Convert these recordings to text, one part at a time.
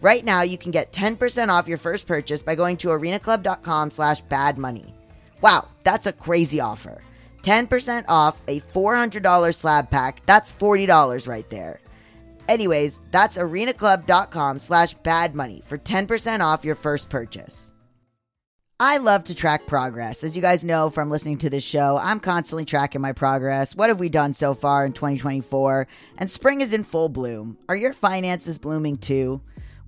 Right now, you can get 10% off your first purchase by going to arenaclub.com slash badmoney. Wow, that's a crazy offer. 10% off a $400 slab pack. That's $40 right there. Anyways, that's arenaclub.com slash badmoney for 10% off your first purchase. I love to track progress. As you guys know from listening to this show, I'm constantly tracking my progress. What have we done so far in 2024? And spring is in full bloom. Are your finances blooming too?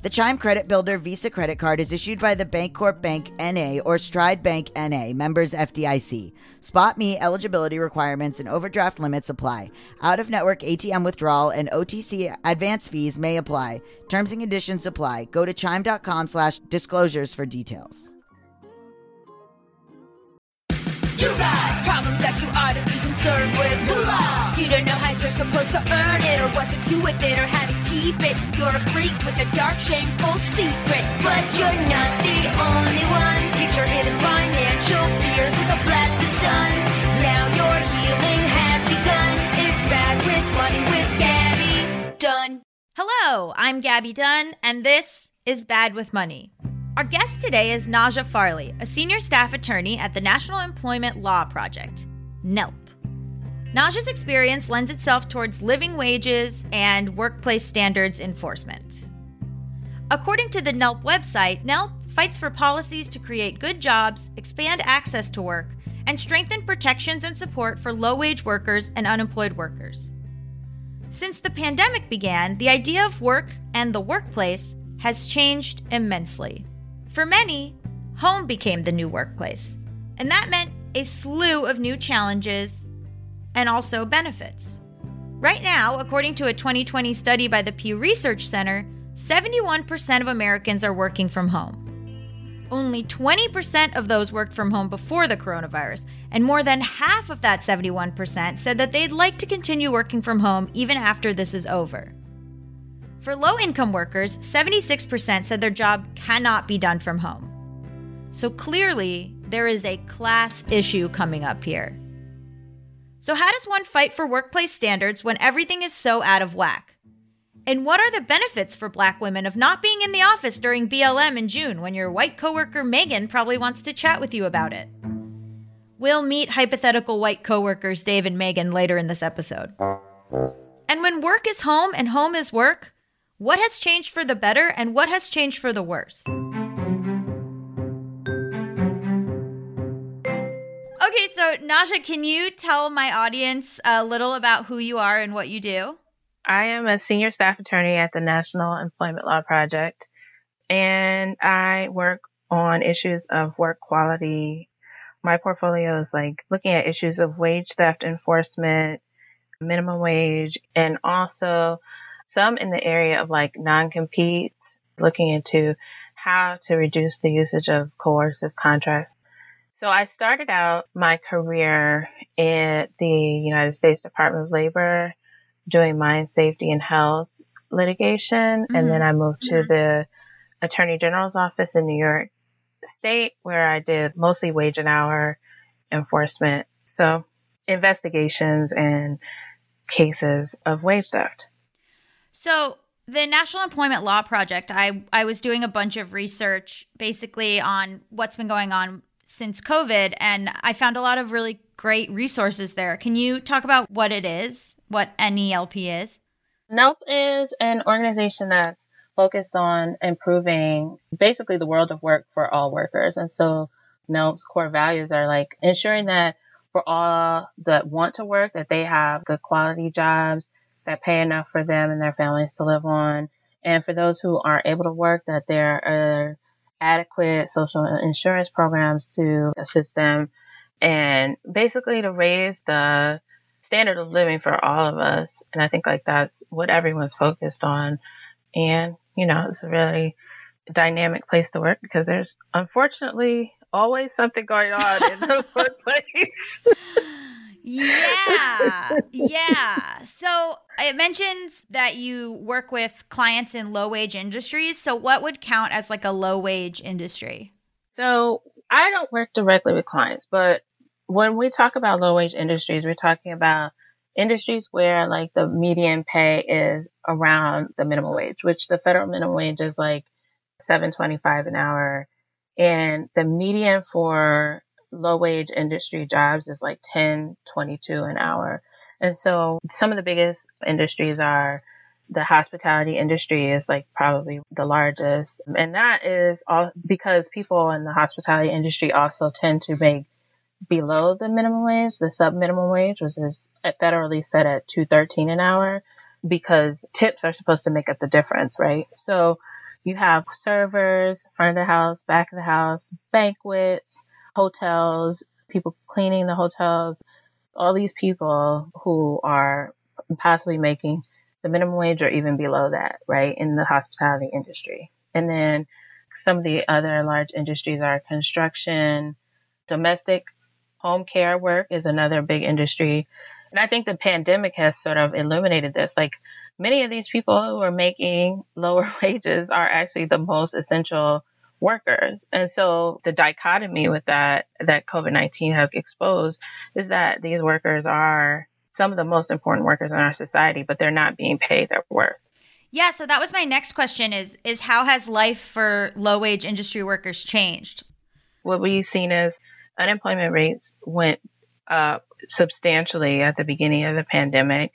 The Chime Credit Builder Visa credit card is issued by the Bancorp Bank NA or Stride Bank NA, members FDIC. SpotMe eligibility requirements and overdraft limits apply. Out of network ATM withdrawal and OTC advance fees may apply. Terms and conditions apply. Go to chime.com slash disclosures for details. You got problems that you ought to be concerned with. Moolah! You don't know how you're supposed to earn it, or what to do with it, or how to keep it. You're a freak with a dark, shameful secret. But you're not the only one. Hidden financial fears with a blast of sun. Now your healing has begun. It's bad with money with Gaby Dunn. Hello, I'm Gaby Dunn, and this is Bad with Money. Our guest today is Najah Farley, a senior staff attorney at the National Employment Law Project, NELP. Najah's experience lends itself towards living wages and workplace standards enforcement. According to the NELP website, NELP fights for policies to create good jobs, expand access to work, and strengthen protections and support for low wage workers and unemployed workers. Since the pandemic began, the idea of work and the workplace has changed immensely. For many, home became the new workplace, and that meant a slew of new challenges and also benefits. Right now, according to a 2020 study by the Pew Research Center, 71% of Americans are working from home. Only 20% of those worked from home before the coronavirus, and more than half of that 71% said that they'd like to continue working from home even after this is over. For low income workers, 76% said their job cannot be done from home. So clearly, there is a class issue coming up here. So, how does one fight for workplace standards when everything is so out of whack? And what are the benefits for black women of not being in the office during BLM in June when your white coworker Meghan probably wants to chat with you about it? We'll meet hypothetical white coworkers Dave and Meghan later in this episode. And when work is home and home is work, what has changed for the better and what has changed for the worse? Okay, so Najah, can you tell my audience a little about who you are and what you do? I am a senior staff attorney at the National Employment Law Project, and I work on issues of work quality. My portfolio is like looking at issues of wage theft enforcement, minimum wage, and also some in the area of like non competes, looking into how to reduce the usage of coercive contracts so I started out my career at the United States Department of Labor doing mine safety and health litigation. Mm-hmm. And then I moved to mm-hmm. the Attorney General's office in New York State where I did mostly wage and hour enforcement. So investigations and cases of wage theft. So the National Employment Law Project, I, I was doing a bunch of research basically on what's been going on since COVID, and I found a lot of really great resources there. Can you talk about what it is, what NELP is? NELP is an organization that's focused on improving basically the world of work for all workers. And so NELP's core values are like ensuring that for all that want to work, that they have good quality jobs that pay enough for them and their families to live on. And for those who aren't able to work, that there are adequate social insurance programs to assist them and basically to raise the standard of living for all of us. And I think like that's what everyone's focused on. And, you know, it's a really dynamic place to work because there's unfortunately always something going on in the workplace. Yeah. yeah. So it mentions that you work with clients in low wage industries. So what would count as like a low wage industry? So I don't work directly with clients, but when we talk about low wage industries, we're talking about industries where like the median pay is around the minimum wage, which the federal minimum wage is like 725 an hour. And the median for low wage industry jobs is like 10, 22 an hour. And so some of the biggest industries are the hospitality industry is like probably the largest. And that is all because people in the hospitality industry also tend to make below the minimum wage, the sub minimum wage, which is federally set at 213 an hour because tips are supposed to make up the difference, right? So you have servers, front of the house, back of the house, banquets, hotels, people cleaning the hotels, all these people who are possibly making the minimum wage or even below that, right, in the hospitality industry. And then some of the other large industries are construction, domestic home care work is another big industry. And I think the pandemic has sort of illuminated this. Like many of these people who are making lower wages are actually the most essential workers. And so the dichotomy with that, that COVID-19 has exposed is that these workers are some of the most important workers in our society, but they're not being paid their worth. Yeah, so that was my next question is is how has life for low wage industry workers changed? What we've seen is unemployment rates went up substantially at the beginning of the pandemic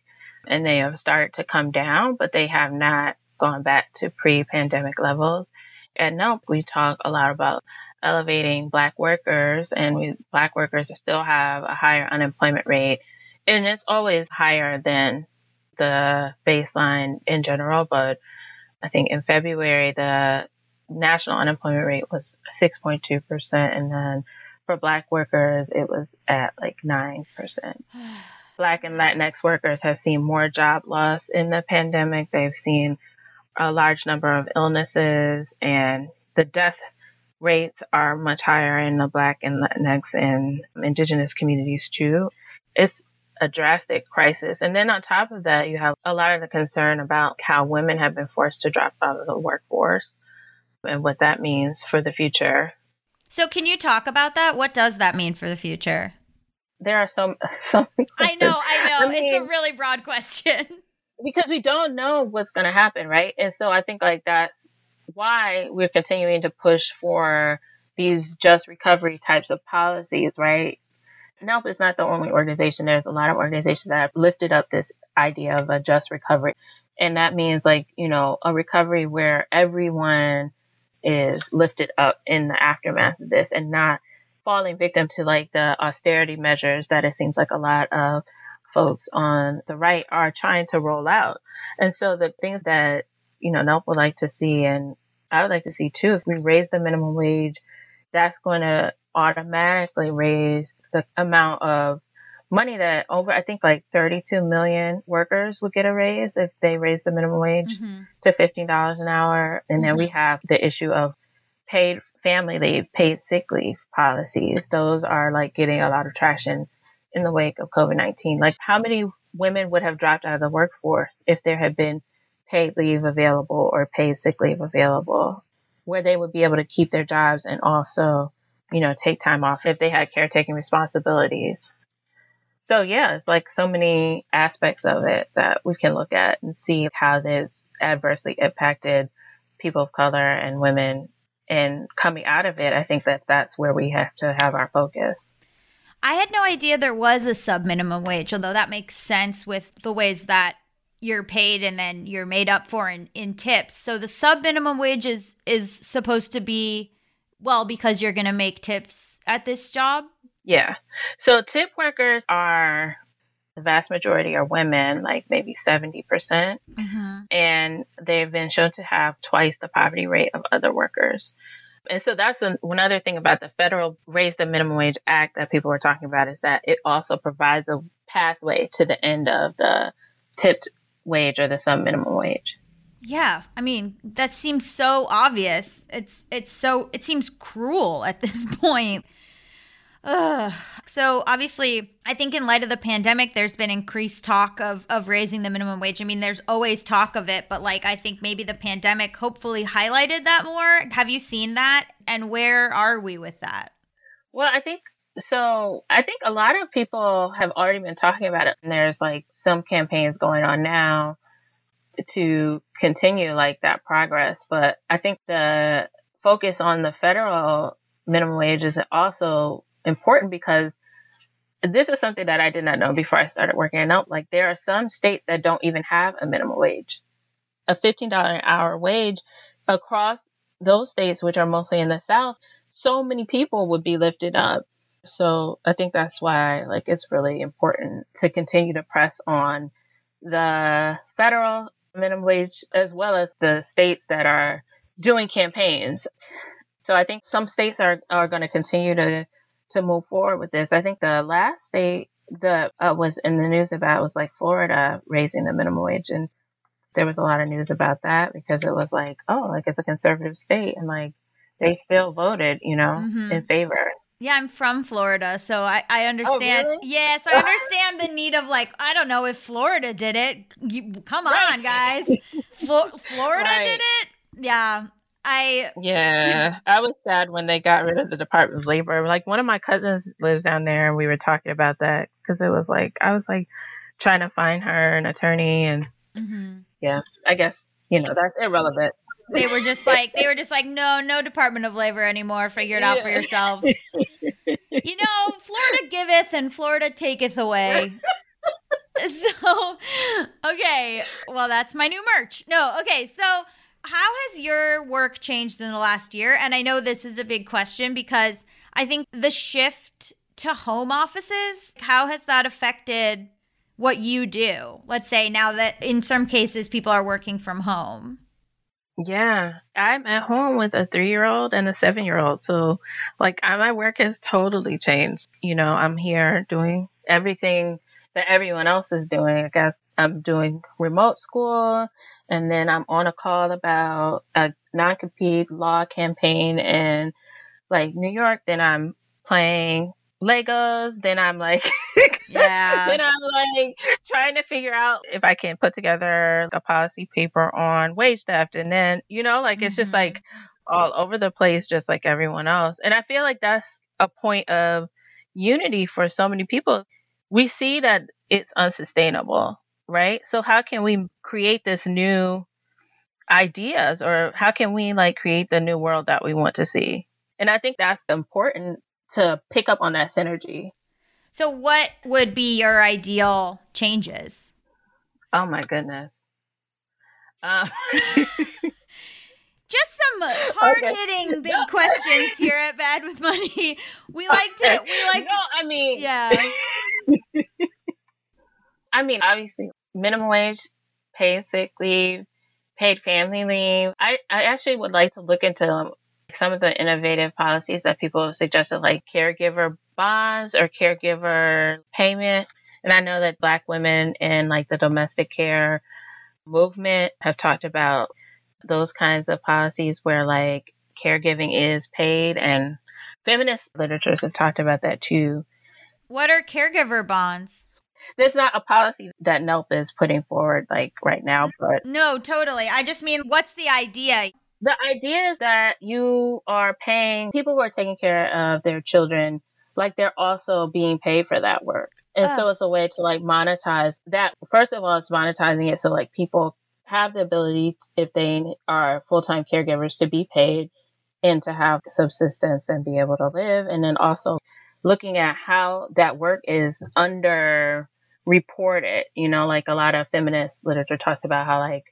and they have started to come down, but they have not gone back to pre-pandemic levels at NELP, we talk a lot about elevating black workers and we, black workers still have a higher unemployment rate and it's always higher than the baseline in general. But I think in February, the national unemployment rate was 6.2%. And then for black workers, it was at like 9%. Black and Latinx workers have seen more job loss in the pandemic. They've seen a large number of illnesses and the death rates are much higher in the black and Latinx and indigenous communities too. It's a drastic crisis. And then on top of that, you have a lot of the concern about how women have been forced to drop out of the workforce and what that means for the future. So can you talk about that? What does that mean for the future? There are so so I know, I know. I mean, it's a really broad question. Because we don't know what's going to happen, right? And so I think like that's why we're continuing to push for these just recovery types of policies, right? NELP is not the only organization. There's a lot of organizations that have lifted up this idea of a just recovery. And that means like, you know, a recovery where everyone is lifted up in the aftermath of this and not falling victim to like the austerity measures that it seems like a lot of folks on the right are trying to roll out. And so the things that, you know, NELP would like to see and I would like to see too is we raise the minimum wage. That's going to automatically raise the amount of money that over, I think like 32 million workers would get a raise if they raise the minimum wage mm-hmm. to $15 an hour. And mm-hmm. then we mm-hmm. have the issue of paid family leave, paid sick leave policies. Those are like getting a lot of traction in the wake of COVID 19. Like, how many women would have dropped out of the workforce if there had been paid leave available or paid sick leave available, where they would be able to keep their jobs and also, you know, take time off if they had caretaking responsibilities? So, yeah, it's like so many aspects of it that we can look at and see how this adversely impacted people of color and women. And coming out of it, I think that that's where we have to have our focus. I had no idea there was a sub minimum wage, although that makes sense with the ways that you're paid and then you're made up for in, in tips. So the sub minimum wage is is supposed to be well because you're going to make tips at this job. Yeah. So tip workers are the vast majority are women, like maybe 70%. percent mm hmm And they've been shown to have twice the poverty rate of other workers. And so that's an, another thing about the federal raise the minimum wage act that people were talking about is that it also provides a pathway to the end of the tipped wage or the sub minimum wage. Yeah, I mean that seems so obvious. It's it's so it seems cruel at this point. Ugh. So obviously, I think in light of the pandemic, there's been increased talk of of raising the minimum wage. I mean, there's always talk of it, but like I think maybe the pandemic hopefully highlighted that more. Have you seen that? And where are we with that? Well, I think so. I think a lot of people have already been talking about it, and there's like some campaigns going on now to continue like that progress. But I think the focus on the federal minimum wage is also important because this is something that I did not know before I started working NELP. Like there are some states that don't even have a minimum wage. A $15 an hour wage across those states, which are mostly in the South, so many people would be lifted up. So I think that's why like it's really important to continue to press on the federal minimum wage as well as the states that are doing campaigns. So I think some states are, are going to continue to to move forward with this. I think the last state that uh, was in the news about was like Florida raising the minimum wage, and there was a lot of news about that because it was like, oh, like it's a conservative state, and like they still voted, you know, mm-hmm. in favor. Yeah, I'm from Florida, so I, I understand. Oh, really? Yes, I understand the need of like I don't know if Florida did it. You, come right. on, guys, Flo- Florida right. did it. Yeah, I yeah, I was sad when they got rid of the Department of Labor. Like one of my cousins lives down there, and we were talking about that because it was like I was like trying to find her an attorney, and mm-hmm. yeah, I guess you know that's irrelevant. They were just like they were just like no, no Department of Labor anymore. Figure it yeah. out for yourselves. you know, Florida giveth and Florida taketh away. so okay, well that's my new merch. No, okay, so how has your work changed in the last year? And I know this is a big question because I think the shift to home offices, how has that affected what you do? Let's say now that in some cases people are working from home. Yeah, I'm at home with a three year old and a seven year old. So, like, my work has totally changed. You know, I'm here doing everything that everyone else is doing. I guess I'm doing remote school and then I'm on a call about a non-compete law campaign in like New York. Then I'm playing Legos. Then I'm like, yeah. then I'm like trying to figure out if I can put together a policy paper on wage theft. And then, you know, like it's mm-hmm. just like all over the place, just like everyone else. And I feel like that's a point of unity for so many people. We see that it's unsustainable right? So how can we create this new ideas or how can we like create the new world that we want to see? And I think that's important to pick up on that synergy. So, what would be your ideal changes? Oh my goodness. Um, Just some hard hitting big no. questions here at Bad with Money. We like to. We like. No, I mean. Yeah. I mean, obviously, minimum wage, paid sick leave, paid family leave. I, I actually would like to look into um, some of the innovative policies that people have suggested, like caregiver bonds or caregiver payment. And I know that Black women in like the domestic care movement have talked about those kinds of policies where like caregiving is paid and feminist literatures have talked about that too. What are caregiver bonds? There's not a policy that NELP is putting forward like right now, but No, totally. I just mean what's the idea? The idea is that you are paying people who are taking care of their children like they're also being paid for that work. And oh. so it's a way to like monetize that. First of all, it's monetizing it so like people have the ability, if they are full time caregivers, to be paid and to have subsistence and be able to live. And then also looking at how that work is under reported. You know, like a lot of feminist literature talks about how like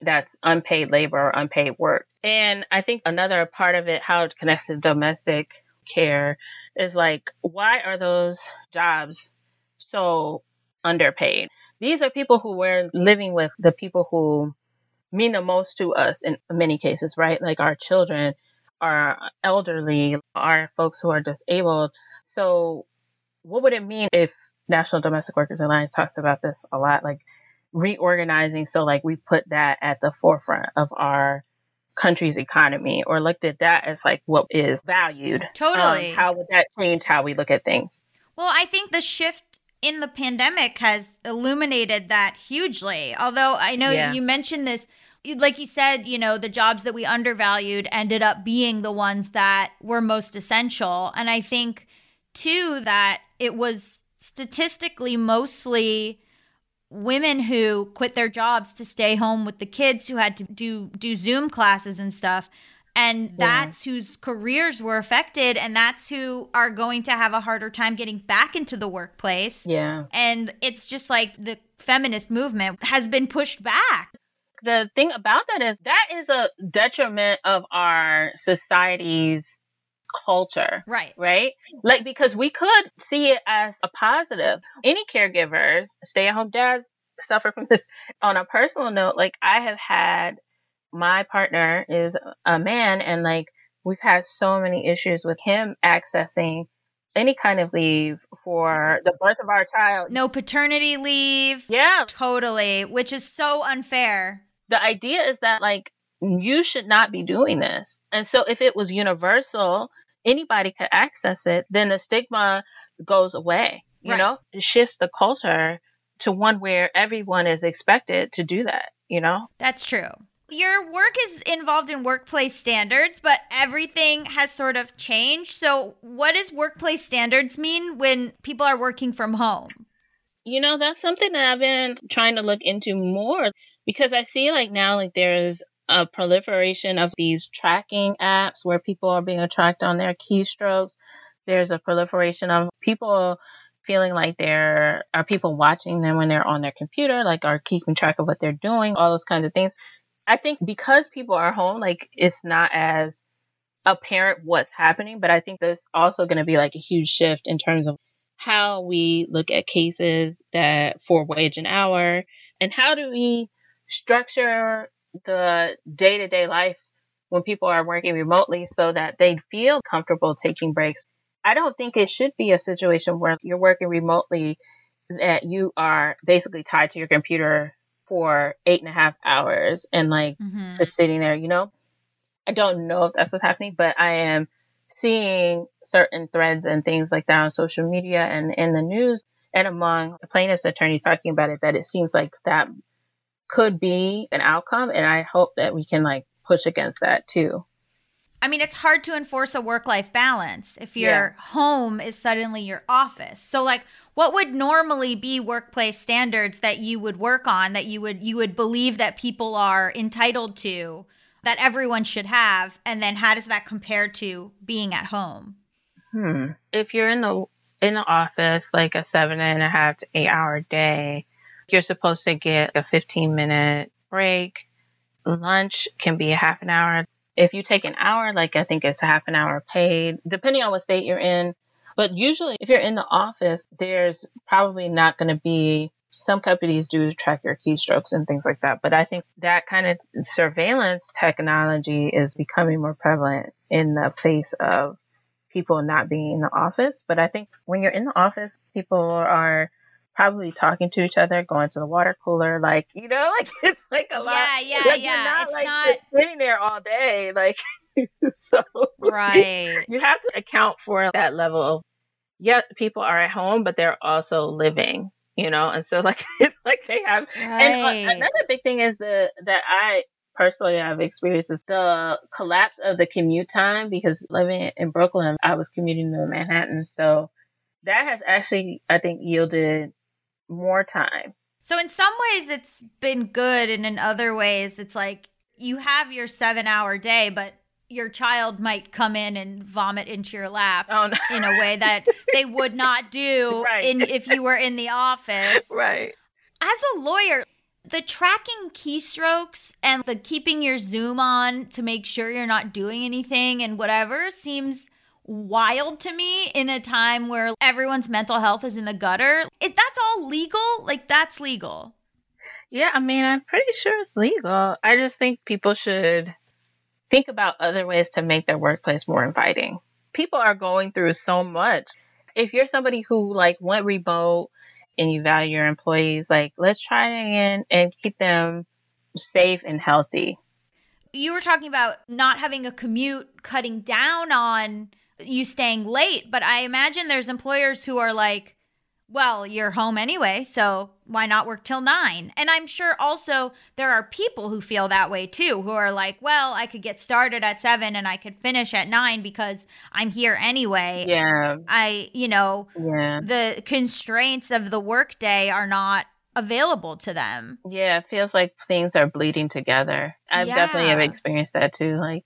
that's unpaid labor or unpaid work. And I think another part of it, how it connects to domestic care is like, why are those jobs so underpaid? These are people who were living with the people who mean the most to us in many cases, right? Like our children, our elderly, our folks who are disabled. So what would it mean if National Domestic Workers Alliance talks about this a lot, like reorganizing. So like we put that at the forefront of our country's economy or looked at that as like what is valued. Totally. Um, how would that change how we look at things? Well, I think the shift in the pandemic has illuminated that hugely. Although I know yeah. you mentioned this, like you said, you know, the jobs that we undervalued ended up being the ones that were most essential. And I think, too, that it was statistically mostly women who quit their jobs to stay home with the kids who had to do do Zoom classes and stuff and that's yeah. whose careers were affected and that's who are going to have a harder time getting back into the workplace. Yeah. And it's just like the feminist movement has been pushed back. The thing about that is that is a detriment of our society's culture. Right. Right? Like, because we could see it as a positive. Any caregivers, stay at home dads suffer from this on a personal note. Like, I have had my partner is a man and like we've had so many issues with him accessing any kind of leave for the birth of our child. No paternity leave. Yeah. Totally, which is so unfair. The idea is that like you should not be doing this. And so if it was universal, anybody could access it, then the stigma goes away. You right. know, it shifts the culture to one where everyone is expected to do that, you know? That's true. Your work is involved in workplace standards, but everything has sort of changed. So, what does workplace standards mean when people are working from home? You know, that's something that I've been trying to look into more because I see like now, like there's a proliferation of these tracking apps where people are being tracked on their keystrokes. There's a proliferation of people feeling like there are people watching them when they're on their computer, like are keeping track of what they're doing, all those kinds of things. I think because people are home, like it's not as apparent what's happening, but I think there's also going to be like a huge shift in terms of how we look at cases that for wage an hour and how do we structure the day to day life when people are working remotely so that they feel comfortable taking breaks. I don't think it should be a situation where you're working remotely that you are basically tied to your computer for eight and a half hours and like mm-hmm. just sitting there, you know? I don't know if that's what's happening, but I am seeing certain threads and things like that on social media and in the news and among the plaintiffs attorneys talking about it that it seems like that could be an outcome and I hope that we can like push against that too. I mean, it's hard to enforce a work life balance if your Yeah. home is suddenly your office. So, like, what would normally be workplace standards that you would work on that you would you would believe that people are entitled to that everyone should have and then how does that compare to being at home Hmm. If you're in the in the office, like a seven and a half to eight hour day, you're supposed to get a 15 minute break. Lunch can be a half an hour. If you take an hour, like I think it's a half an hour paid, depending on what state you're in. But usually, if you're in the office, there's probably not going to be. Some companies do track your keystrokes and things like that. But I think that kind of surveillance technology is becoming more prevalent in the face of people not being in the office. But I think when you're in the office, people are probably talking to each other, going to the water cooler, like you know, like it's like a lot. Yeah, yeah, like, yeah. You're not It's like not- just sitting there all day, like so. right You have to account for that level of yeah, people are at home, but they're also living, you know, and so like it's like they have and uh, another big thing is the that I personally have experienced is the collapse of the commute time because living in Brooklyn, I was commuting to Manhattan, so that has actually I think yielded more time. So in some ways it's been good and in other ways it's like you have your 7-hour day but your child might come in and vomit into your lap Oh no. in a way that they would not do Right. in if you were in the office. right. As a lawyer, the tracking keystrokes and the keeping your zoom on to make sure you're not doing anything and whatever seems wild to me in a time where everyone's mental health is in the gutter. If that's all legal, like that's legal. Yeah, I mean, I'm pretty sure it's legal. I just think people should think about other ways to make their workplace more inviting. People are going through so much. If you're somebody who like went remote and you value your employees, like let's try again and keep them safe and healthy. You were talking about not having a commute cutting down on you staying late, but I imagine there's employers who are like, well, you're home anyway, so why not work till nine? And I'm sure also there are people who feel that way too, who are like, well, I could get started at seven and I could finish at nine because I'm here anyway. Yeah, I, you know, yeah. the constraints of the workday are not available to them. Yeah, it feels like things are bleeding together. I definitely have Yeah. experienced that too. Like,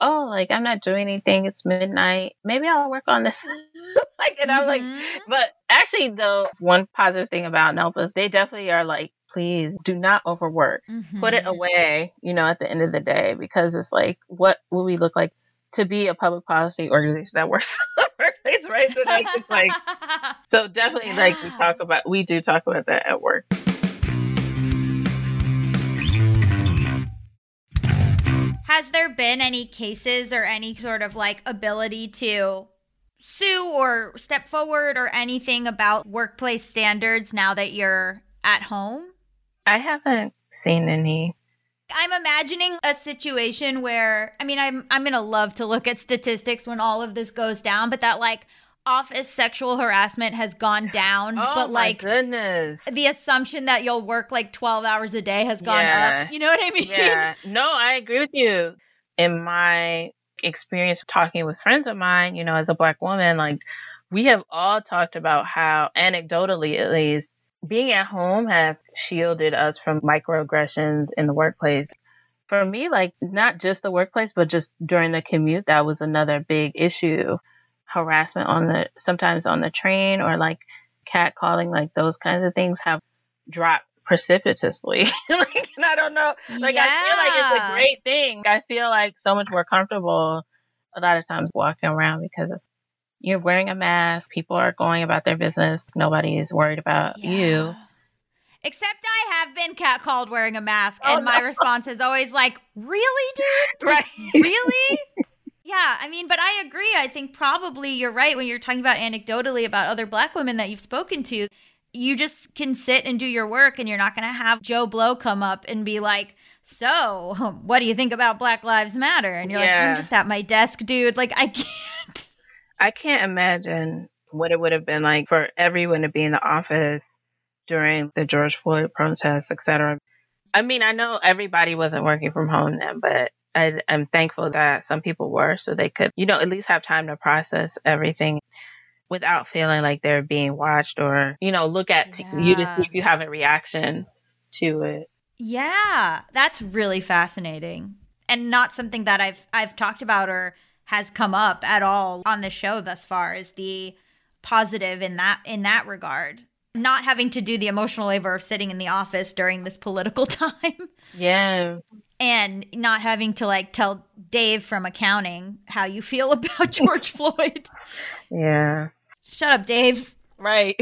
oh, like I'm not doing anything. It's midnight. Maybe I'll work on this. like, and I was like, but actually, though, one positive thing about Nelpa, they definitely are like, please do not overwork. Put it Mhm. away, you know, at the end of the day, because it's like, what will we look like to be a public policy organization that works workplace? And like, like, so definitely, like we talk about, we do talk about that at work. Has there been any cases or any sort of like ability to sue or step forward or anything about workplace standards now that you're at home? I haven't seen any. I'm imagining a situation where I mean I'm I'm going to love to look at statistics when all of this goes down but that like office sexual harassment has gone down Oh but my like goodness. the assumption that you'll work like 12 hours a day has gone Yeah. up. You know what I mean? Yeah. No, I agree with you. In my experience talking with friends of mine, you know, as a black woman, like we have all talked about how anecdotally at least being at home has shielded us from microaggressions in the workplace. For me, like not just the workplace, but just during the commute, that was another big issue. Harassment on the sometimes on the train or like catcalling, like those kinds of things have dropped precipitously. like, and I don't know. Like I feel like it's a great thing. I feel like so much more comfortable a lot of times walking around because you're wearing a mask. People are going about their business. Nobody is worried about you. Except I have been catcalled wearing a mask, Oh, and my no. response is always like, "Really, dude? Right. Really?" Yeah, I mean, but I agree. I think probably you're right when you're talking about anecdotally about other Black women that you've spoken to. You just can sit and do your work, and you're not going to have Joe Blow come up and be like, "So, what do you think about Black Lives Matter?" And you're like, "I'm just at my desk, dude. Like, I can't." I can't imagine what it would have been like for everyone to be in the office during the George Floyd protests, et cetera. I mean, I know everybody wasn't working from home then, but I, I'm thankful that some people were so they could, you know, at least have time to process everything without feeling like they're being watched or, you know, look at yeah. you to see if you have a reaction to it. Yeah, that's really fascinating. And not something that I've I've talked about or has come up at all on the show thus far is the positive in that in that regard not having to do the emotional labor of sitting in the office during this political time. Yeah. And not having to like tell Dave from accounting how you feel about George Floyd. Yeah. Shut up, Dave. Right.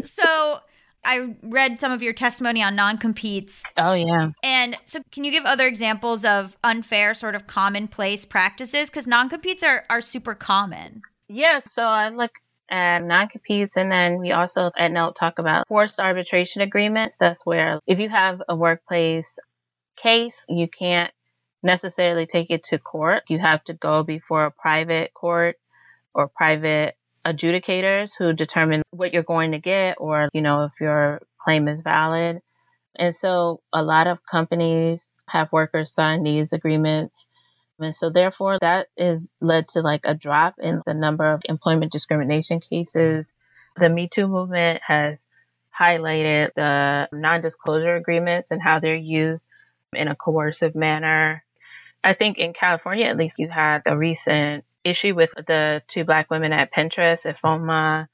so I read some of your testimony on non competes. Oh, yeah. And so, can you give other examples of unfair, sort of commonplace practices? Because non competes are, are super common. Yeah. So, I look at non competes, and then we also at NELP talk about forced arbitration agreements. That's where if you have a workplace case, you can't necessarily take it to court. You have to go before a private court or private adjudicators who determine what you're going to get or, you know, if your claim is valid. And so a lot of companies have workers sign these agreements. And so therefore that is led to like a drop in the number of employment discrimination cases. The Me Too movement has highlighted the non-disclosure agreements and how they're used in a coercive manner. I think in California, at least you had a recent issue with the two black women at Pinterest, Ifeoma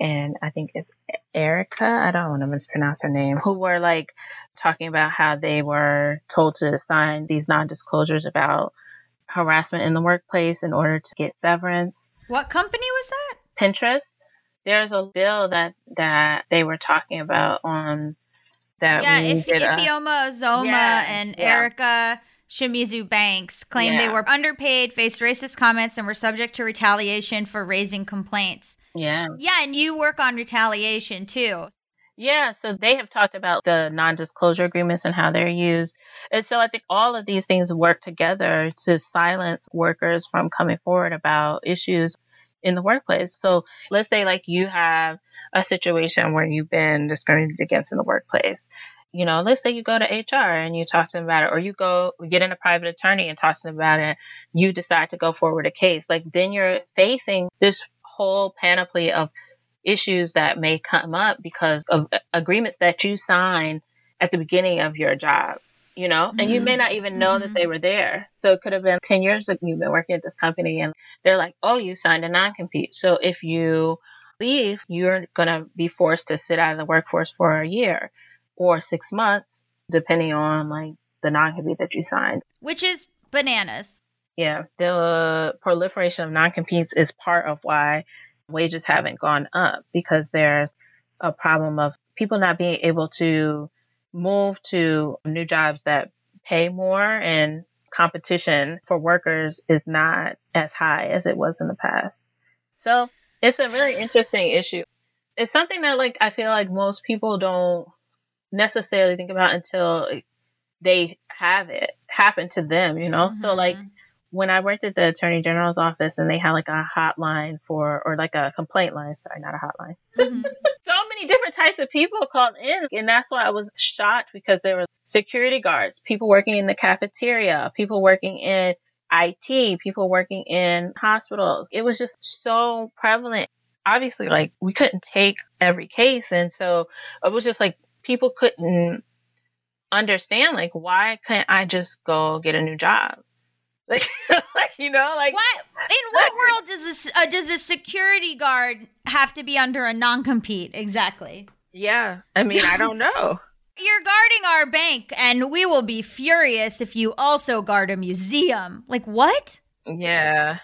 and I think it's Erica. I don't want to mispronounce her name, who were like talking about how they were told to sign these non-disclosures about harassment in the workplace in order to get severance. What company was that? Pinterest. There's a bill that that they were talking about on that. Yeah, if, Ifeoma Ozoma yeah, and yeah. Erica Shimizu Banks claimed yeah. they were underpaid, faced racist comments, and were subject to retaliation for raising complaints. Yeah. Yeah, and you work on retaliation too. Yeah, so they have talked about the non disclosure agreements and how they're used. And so I think all of these things work together to silence workers from coming forward about issues in the workplace. So let's say like you have a situation where you've been discriminated against in the workplace you know, let's say you go to HR and you talk to them about it, or you go get in a private attorney and talk to them about it, you decide to go forward a case, like then you're facing this whole panoply of issues that may come up because of agreements that you sign at the beginning of your job, you know, and mm-hmm. you may not even know mm-hmm. that they were there. So it could have been 10 years that you've been working at this company and they're like, oh, you signed a non compete. So if you leave, you're going to be forced to sit out of the workforce for a year or six months, depending on like the non-compete that you signed. Which is bananas. Yeah, the proliferation of non-competes is part of why wages haven't gone up because there's a problem of people not being able to move to new jobs that pay more and competition for workers is not as high as it was in the past. So it's a really interesting issue. It's something that like I feel like most people don't necessarily think about until they have it happen to them, you know? Mm-hmm. So like when I worked at the attorney general's office and they had like a hotline for, or like a complaint line, sorry, not a hotline. Mm-hmm. so many different types of people called in. And that's why I was shocked because there were security guards, people working in the cafeteria, people working in IT, people working in hospitals. It was just so prevalent. Obviously, like we couldn't take every case. And so it was just like people couldn't understand like why couldn't I just go get a new job? Like, like you know, like what in what world does this uh, does a security guard have to be under a non compete exactly? Yeah, I mean, I don't know. You're guarding our bank, and we will be furious if you also guard a museum. Like what? Yeah,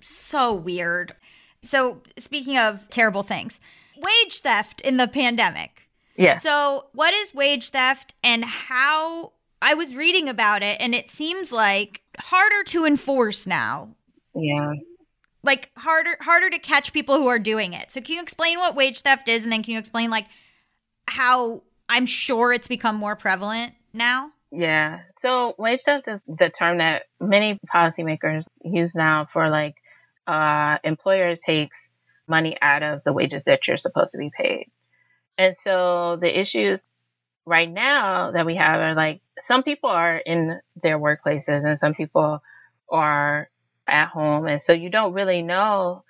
so weird. So speaking of terrible things, wage theft in the pandemic. Yeah. So, what is wage theft and how I was reading about it and it seems like harder to enforce now. Yeah. Like harder harder to catch people who are doing it. So, can you explain what wage theft is and then can you explain like how I'm sure it's become more prevalent now? Yeah. So, wage theft is the term that many policymakers use now for like uh employer takes money out of the wages that you're supposed to be paid. And so the issues right now that we have are like some people are in their workplaces and some people are at home. And so you don't really know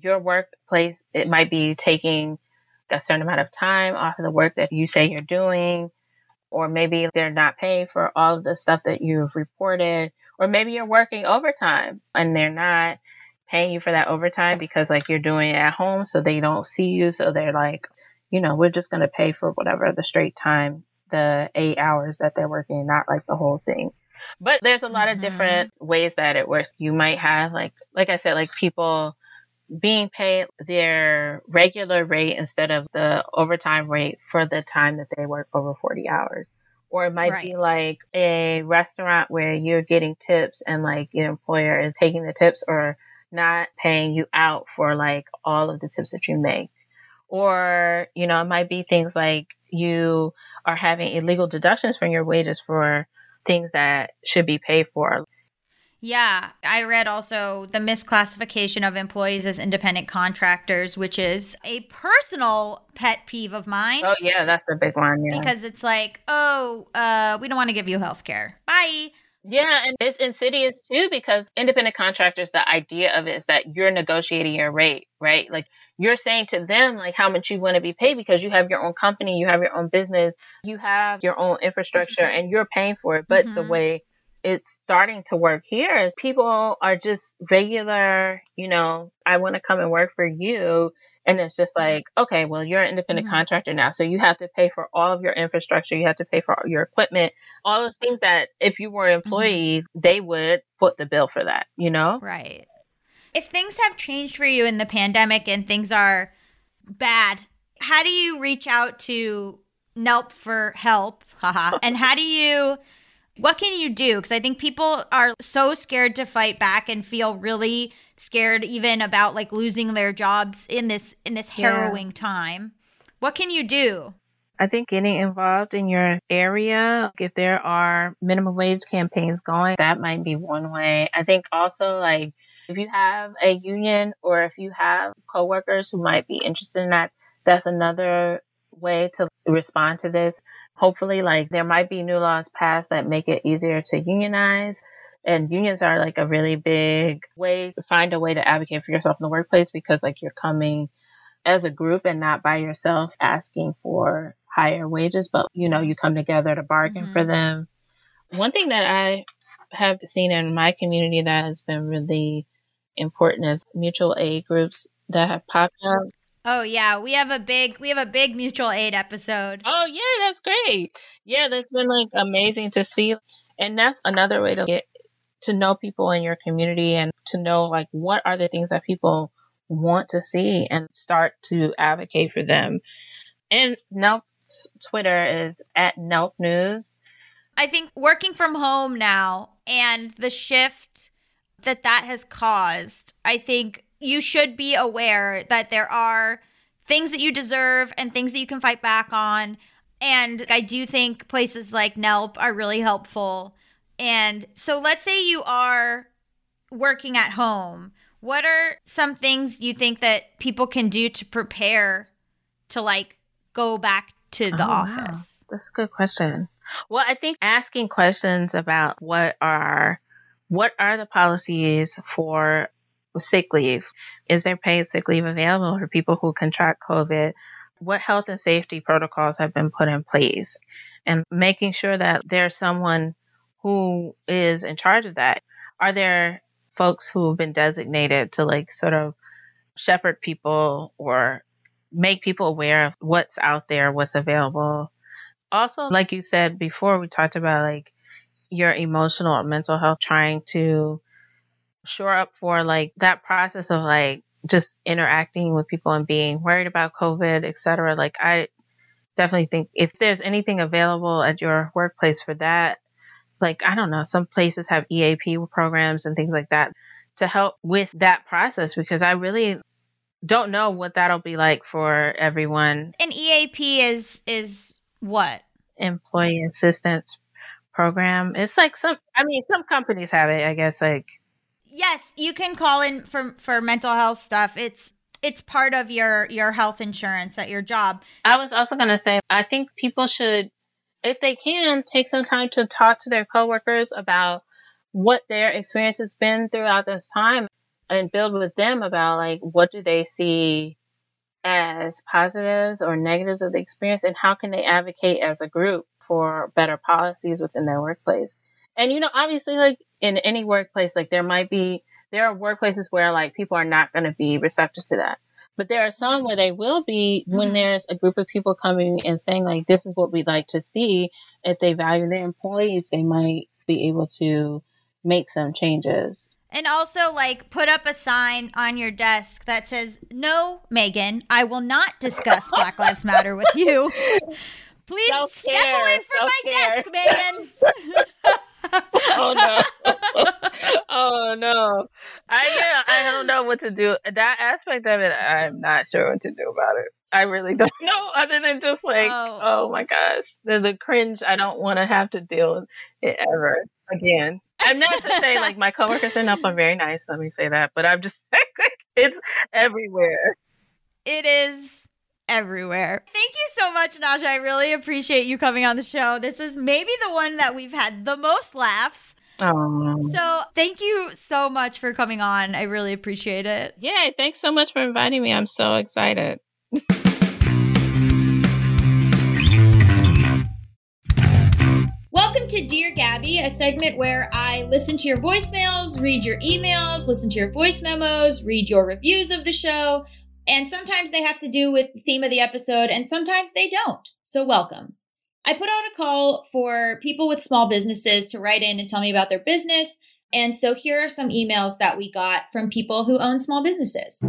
your workplace. It might be taking a certain amount of time off of the work that you say you're doing, or maybe they're not paying for all of the stuff that you've reported, or maybe you're working overtime and they're not paying you for that overtime because like you're doing it at home so they don't see you. So they're like, you know, we're just going to pay for whatever the straight time, the eight hours that they're working, not like the whole thing. But there's a lot mm-hmm. of different ways that it works. You might have like, like I said, like people being paid their regular rate instead of the overtime rate for the time that they work over 40 hours. Or it might right. be like a restaurant where you're getting tips and like your employer is taking the tips or not paying you out for like all of the tips that you make. Or, you know, it might be things like you are having illegal deductions from your wages for things that should be paid for. Yeah, I read also the misclassification of employees as independent contractors, which is a personal pet peeve of mine. Oh yeah, that's a big one. Yeah. Because it's like, oh, uh, we don't want to give you health care. Bye. Yeah, and it's insidious too because independent contractors, the idea of it is that you're negotiating your rate, right? Like you're saying to them like how much you want to be paid because you have your own company, you have your own business, you have your own infrastructure and you're paying for it. But mm-hmm. the way it's starting to work here is people are just regular, you know, I want to come and work for you. And it's just like, okay, well, you're an independent mm-hmm. contractor now. So you have to pay for all of your infrastructure. You have to pay for your equipment, all those things that if you were an mm-hmm. employee, mm-hmm. they would put the bill for that, you know? Right. If things have changed for you in the pandemic and things are bad, how do you reach out to NELP for help? Haha. and how do you what can you do? Because I think people are so scared to fight back and feel really scared even about like losing their jobs in this in this harrowing yeah. time. What can you do? I think getting involved in your area, if there are minimum wage campaigns going, that might be one way. I think also like if you have a union or if you have coworkers who might be interested in that, that's another way to respond to this. Hopefully, like there might be new laws passed that make it easier to unionize. And unions are like a really big way to find a way to advocate for yourself in the workplace because like you're coming as a group and not by yourself asking for higher wages, but you know, you come together to bargain mm-hmm. for them. One thing that I have seen in my community that has been really important is mutual aid groups that have popped up. Oh yeah, we have a big we have a big mutual aid episode. Oh yeah, that's great. Yeah, that's been like amazing to see. And that's another way to get to know people in your community and to know like what are the things that people want to see and start to advocate for them. And NELP Twitter is at NELP News. I think working from home now and the shift that that has caused, I think you should be aware that there are things that you deserve and things that you can fight back on. And I do think places like NELP are really helpful. And so let's say you are working at home. What are some things you think that people can do to prepare to like go back to the oh, office? Wow. That's a good question. Well, I think asking questions about what are what are the policies for sick leave. Is there paid sick leave available for people who contract COVID? What health and safety protocols have been put in place? And making sure that there's someone who is in charge of that. Are there folks who have been designated to like sort of shepherd people or make people aware of what's out there, what's available? Also, like you said before, we talked about like your emotional or mental health, trying to shore up for like that process of like just interacting with people and being worried about COVID, etc. Like I definitely think if there's anything available at your workplace for that, like I don't know, some places have EAP programs and things like that to help with that process because I really don't know what that'll be like for everyone. An EAP is is what? Employee assistance program. It's like some I mean some companies have it, I guess like yes, you can call in for for mental health stuff. It's it's part of your your health insurance at your job. I was also going to say I think people should if they can, take some time to talk to their coworkers about what their experience has been throughout this time and build with them about like what do they see as positives or negatives of the experience and how can they advocate as a group for better policies within their workplace. And you know, obviously like in any workplace, like there might be there are workplaces where like people are not going to be receptive to that. But there are some where they will be when mm-hmm. there's a group of people coming and saying like this is what we'd like to see. If they value their employees, they might be able to make some changes. And also, like, put up a sign on your desk that says, No, Meghan, I will not discuss Black Lives Matter with you. Please Self-care. step away from Self-care. my desk, Meghan. oh no. oh no. I yeah, I don't know what to do. That aspect of it, I'm not sure what to do about it. I really don't know, other than just like, oh, oh my gosh, there's a cringe. I don't want to have to deal with it ever again. I'm not to say like my coworkers are not very nice. Let me say that, but I'm just like, it's everywhere. It is everywhere. Thank you so much, Najah. I really appreciate you coming on the show. This is maybe the one that we've had the most laughs. Oh. So thank you so much for coming on. I really appreciate it. Yeah, thanks so much for inviting me. I'm so excited. Welcome to Dear Gaby, a segment where I listen to your voicemails, read your emails, listen to your voice memos, read your reviews of the show, and sometimes they have to do with the theme of the episode, and sometimes they don't. So, welcome. I put out a call for people with small businesses to write in and tell me about their business. And so, here are some emails that we got from people who own small businesses.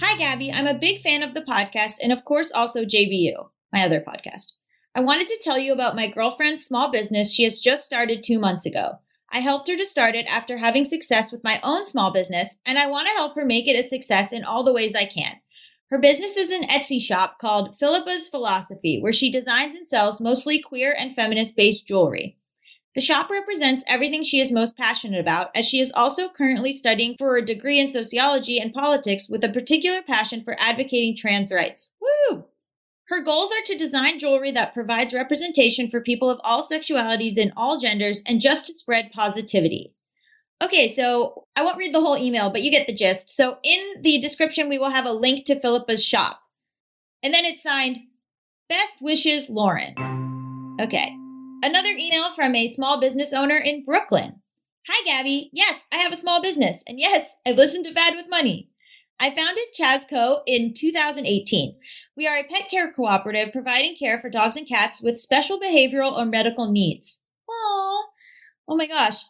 Hi, Gaby. I'm a big fan of the podcast and, of course, also JBU, my other podcast. I wanted to tell you about my girlfriend's small business she has just started two months ago. I helped her to start it after having success with my own small business, and I want to help her make it a success in all the ways I can. Her business is an Etsy shop called Philippa's Philosophy, where she designs and sells mostly queer and feminist based jewelry. The shop represents everything she is most passionate about, as she is also currently studying for a degree in sociology and politics with a particular passion for advocating trans rights. Woo! Her goals are to design jewelry that provides representation for people of all sexualities and all genders and just to spread positivity. Okay, so I won't read the whole email, but you get the gist. So in the description, we will have a link to Philippa's shop. And then it's signed, Best Wishes, Lauren. Okay. Another email from a small business owner in Brooklyn. Hi, Gaby. Yes, I have a small business. And yes, I listen to Bad with Money. I founded Chasco in 2018. We are a pet care cooperative providing care for dogs and cats with special behavioral or medical needs. Aww. Oh my gosh.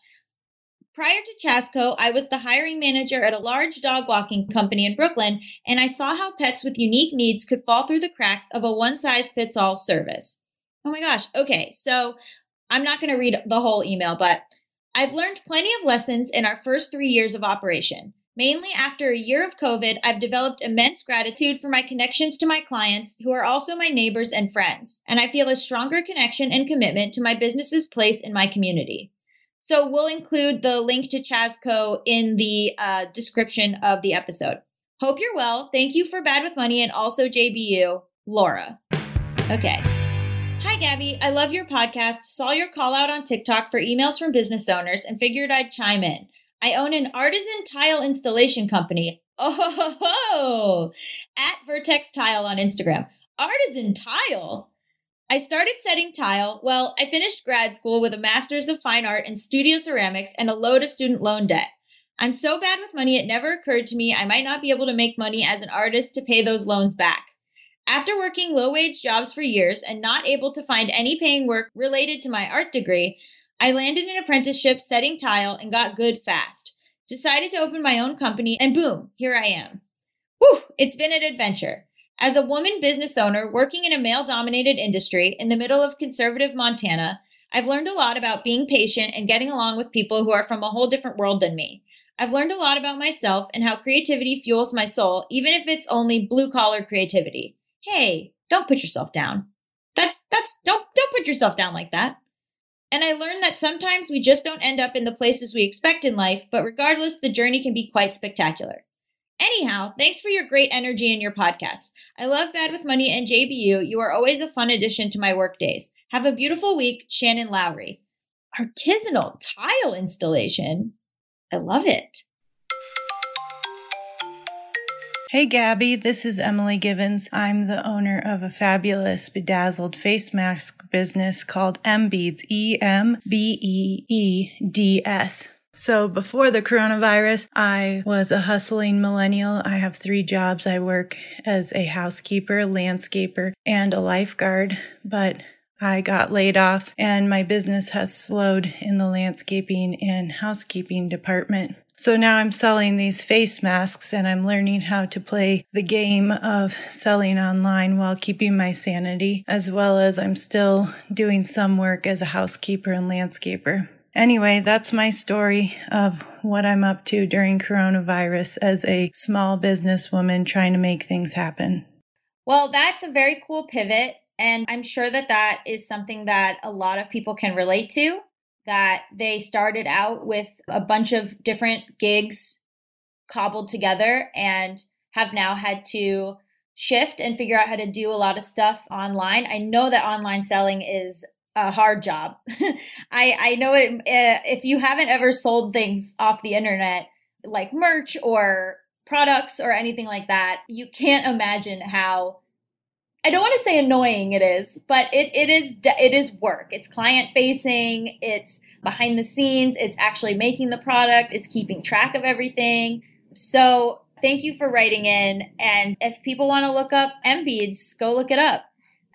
Prior to Chasco, I was the hiring manager at a large dog walking company in Brooklyn, and I saw how pets with unique needs could fall through the cracks of a one size fits all service. Oh my gosh. Okay, so I'm not going to read the whole email, but I've learned plenty of lessons in our first three years of operation. Mainly after a year of COVID, I've developed immense gratitude for my connections to my clients, who are also my neighbors and friends, and I feel a stronger connection and commitment to my business's place in my community. So we'll include the link to Chasco in the uh, description of the episode. Hope you're well. Thank you for Bad with Money and also JBU, Laura. Okay. Hi, Gaby. I love your podcast. Saw your call out on TikTok for emails from business owners and figured I'd chime in. I own an artisan tile installation company. Oh, ho, ho, at Vertex Tile on Instagram. Artisan tile. I started setting tile. Well, I finished grad school with a master's of fine art in studio ceramics and a load of student loan debt. I'm so bad with money, it never occurred to me I might not be able to make money as an artist to pay those loans back. After working low wage jobs for years and not able to find any paying work related to my art degree, I landed an apprenticeship setting tile and got good fast. Decided to open my own company, and boom, here I am. Whew, it's been an adventure. As a woman business owner working in a male dominated industry in the middle of conservative Montana, I've learned a lot about being patient and getting along with people who are from a whole different world than me. I've learned a lot about myself and how creativity fuels my soul, even if it's only blue collar creativity. Hey, don't put yourself down. That's, that's, don't, don't put yourself down like that. And I learned that sometimes we just don't end up in the places we expect in life, but regardless, the journey can be quite spectacular. Anyhow, thanks for your great energy in your podcast. I love Bad with Money and JBU. You are always a fun addition to my work days. Have a beautiful week, Shannon Lowry. Artisanal tile installation. I love it. Hey Gaby, this is Emily Givens. I'm the owner of a fabulous bedazzled face mask business called Embeeds, E M B E E D S. So before the coronavirus, I was a hustling millennial. I have three jobs. I work as a housekeeper, landscaper, and a lifeguard, but I got laid off and my business has slowed in the landscaping and housekeeping department. So now I'm selling these face masks and I'm learning how to play the game of selling online while keeping my sanity, as well as I'm still doing some work as a housekeeper and landscaper. Anyway, that's my story of what I'm up to during coronavirus as a small businesswoman trying to make things happen. Well, that's a very cool pivot. And I'm sure that that is something that a lot of people can relate to that they started out with a bunch of different gigs cobbled together and have now had to shift and figure out how to do a lot of stuff online. I know that online selling is a hard job. I I know it uh, if you haven't ever sold things off the internet like merch or products or anything like that, you can't imagine how I don't want to say annoying it is, but it, it is it is work. It's client facing, it's behind the scenes, it's actually making the product, it's keeping track of everything. So thank you for writing in. And if people want to look up Embeeds, go look it up.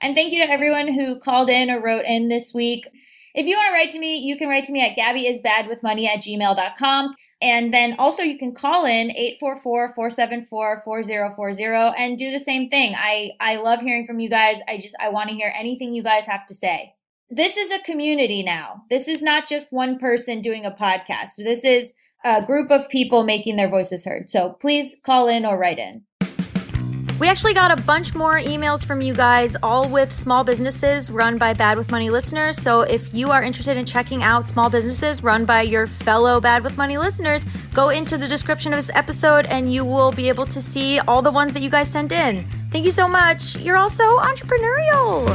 And thank you to everyone who called in or wrote in this week. If you want to write to me, you can write to me at gabyisbadwithmoney at gmail.com. And then also you can call in 844-474-4040 and do the same thing. I, I love hearing from you guys. I just, I want to hear anything you guys have to say. This is a community now. This is not just one person doing a podcast. This is a group of people making their voices heard. So please call in or write in. We actually got a bunch more emails from you guys, all with small businesses run by Bad with Money listeners. So if you are interested in checking out small businesses run by your fellow Bad with Money listeners, go into the description of this episode and you will be able to see all the ones that you guys sent in. Thank you so much. You're also entrepreneurial.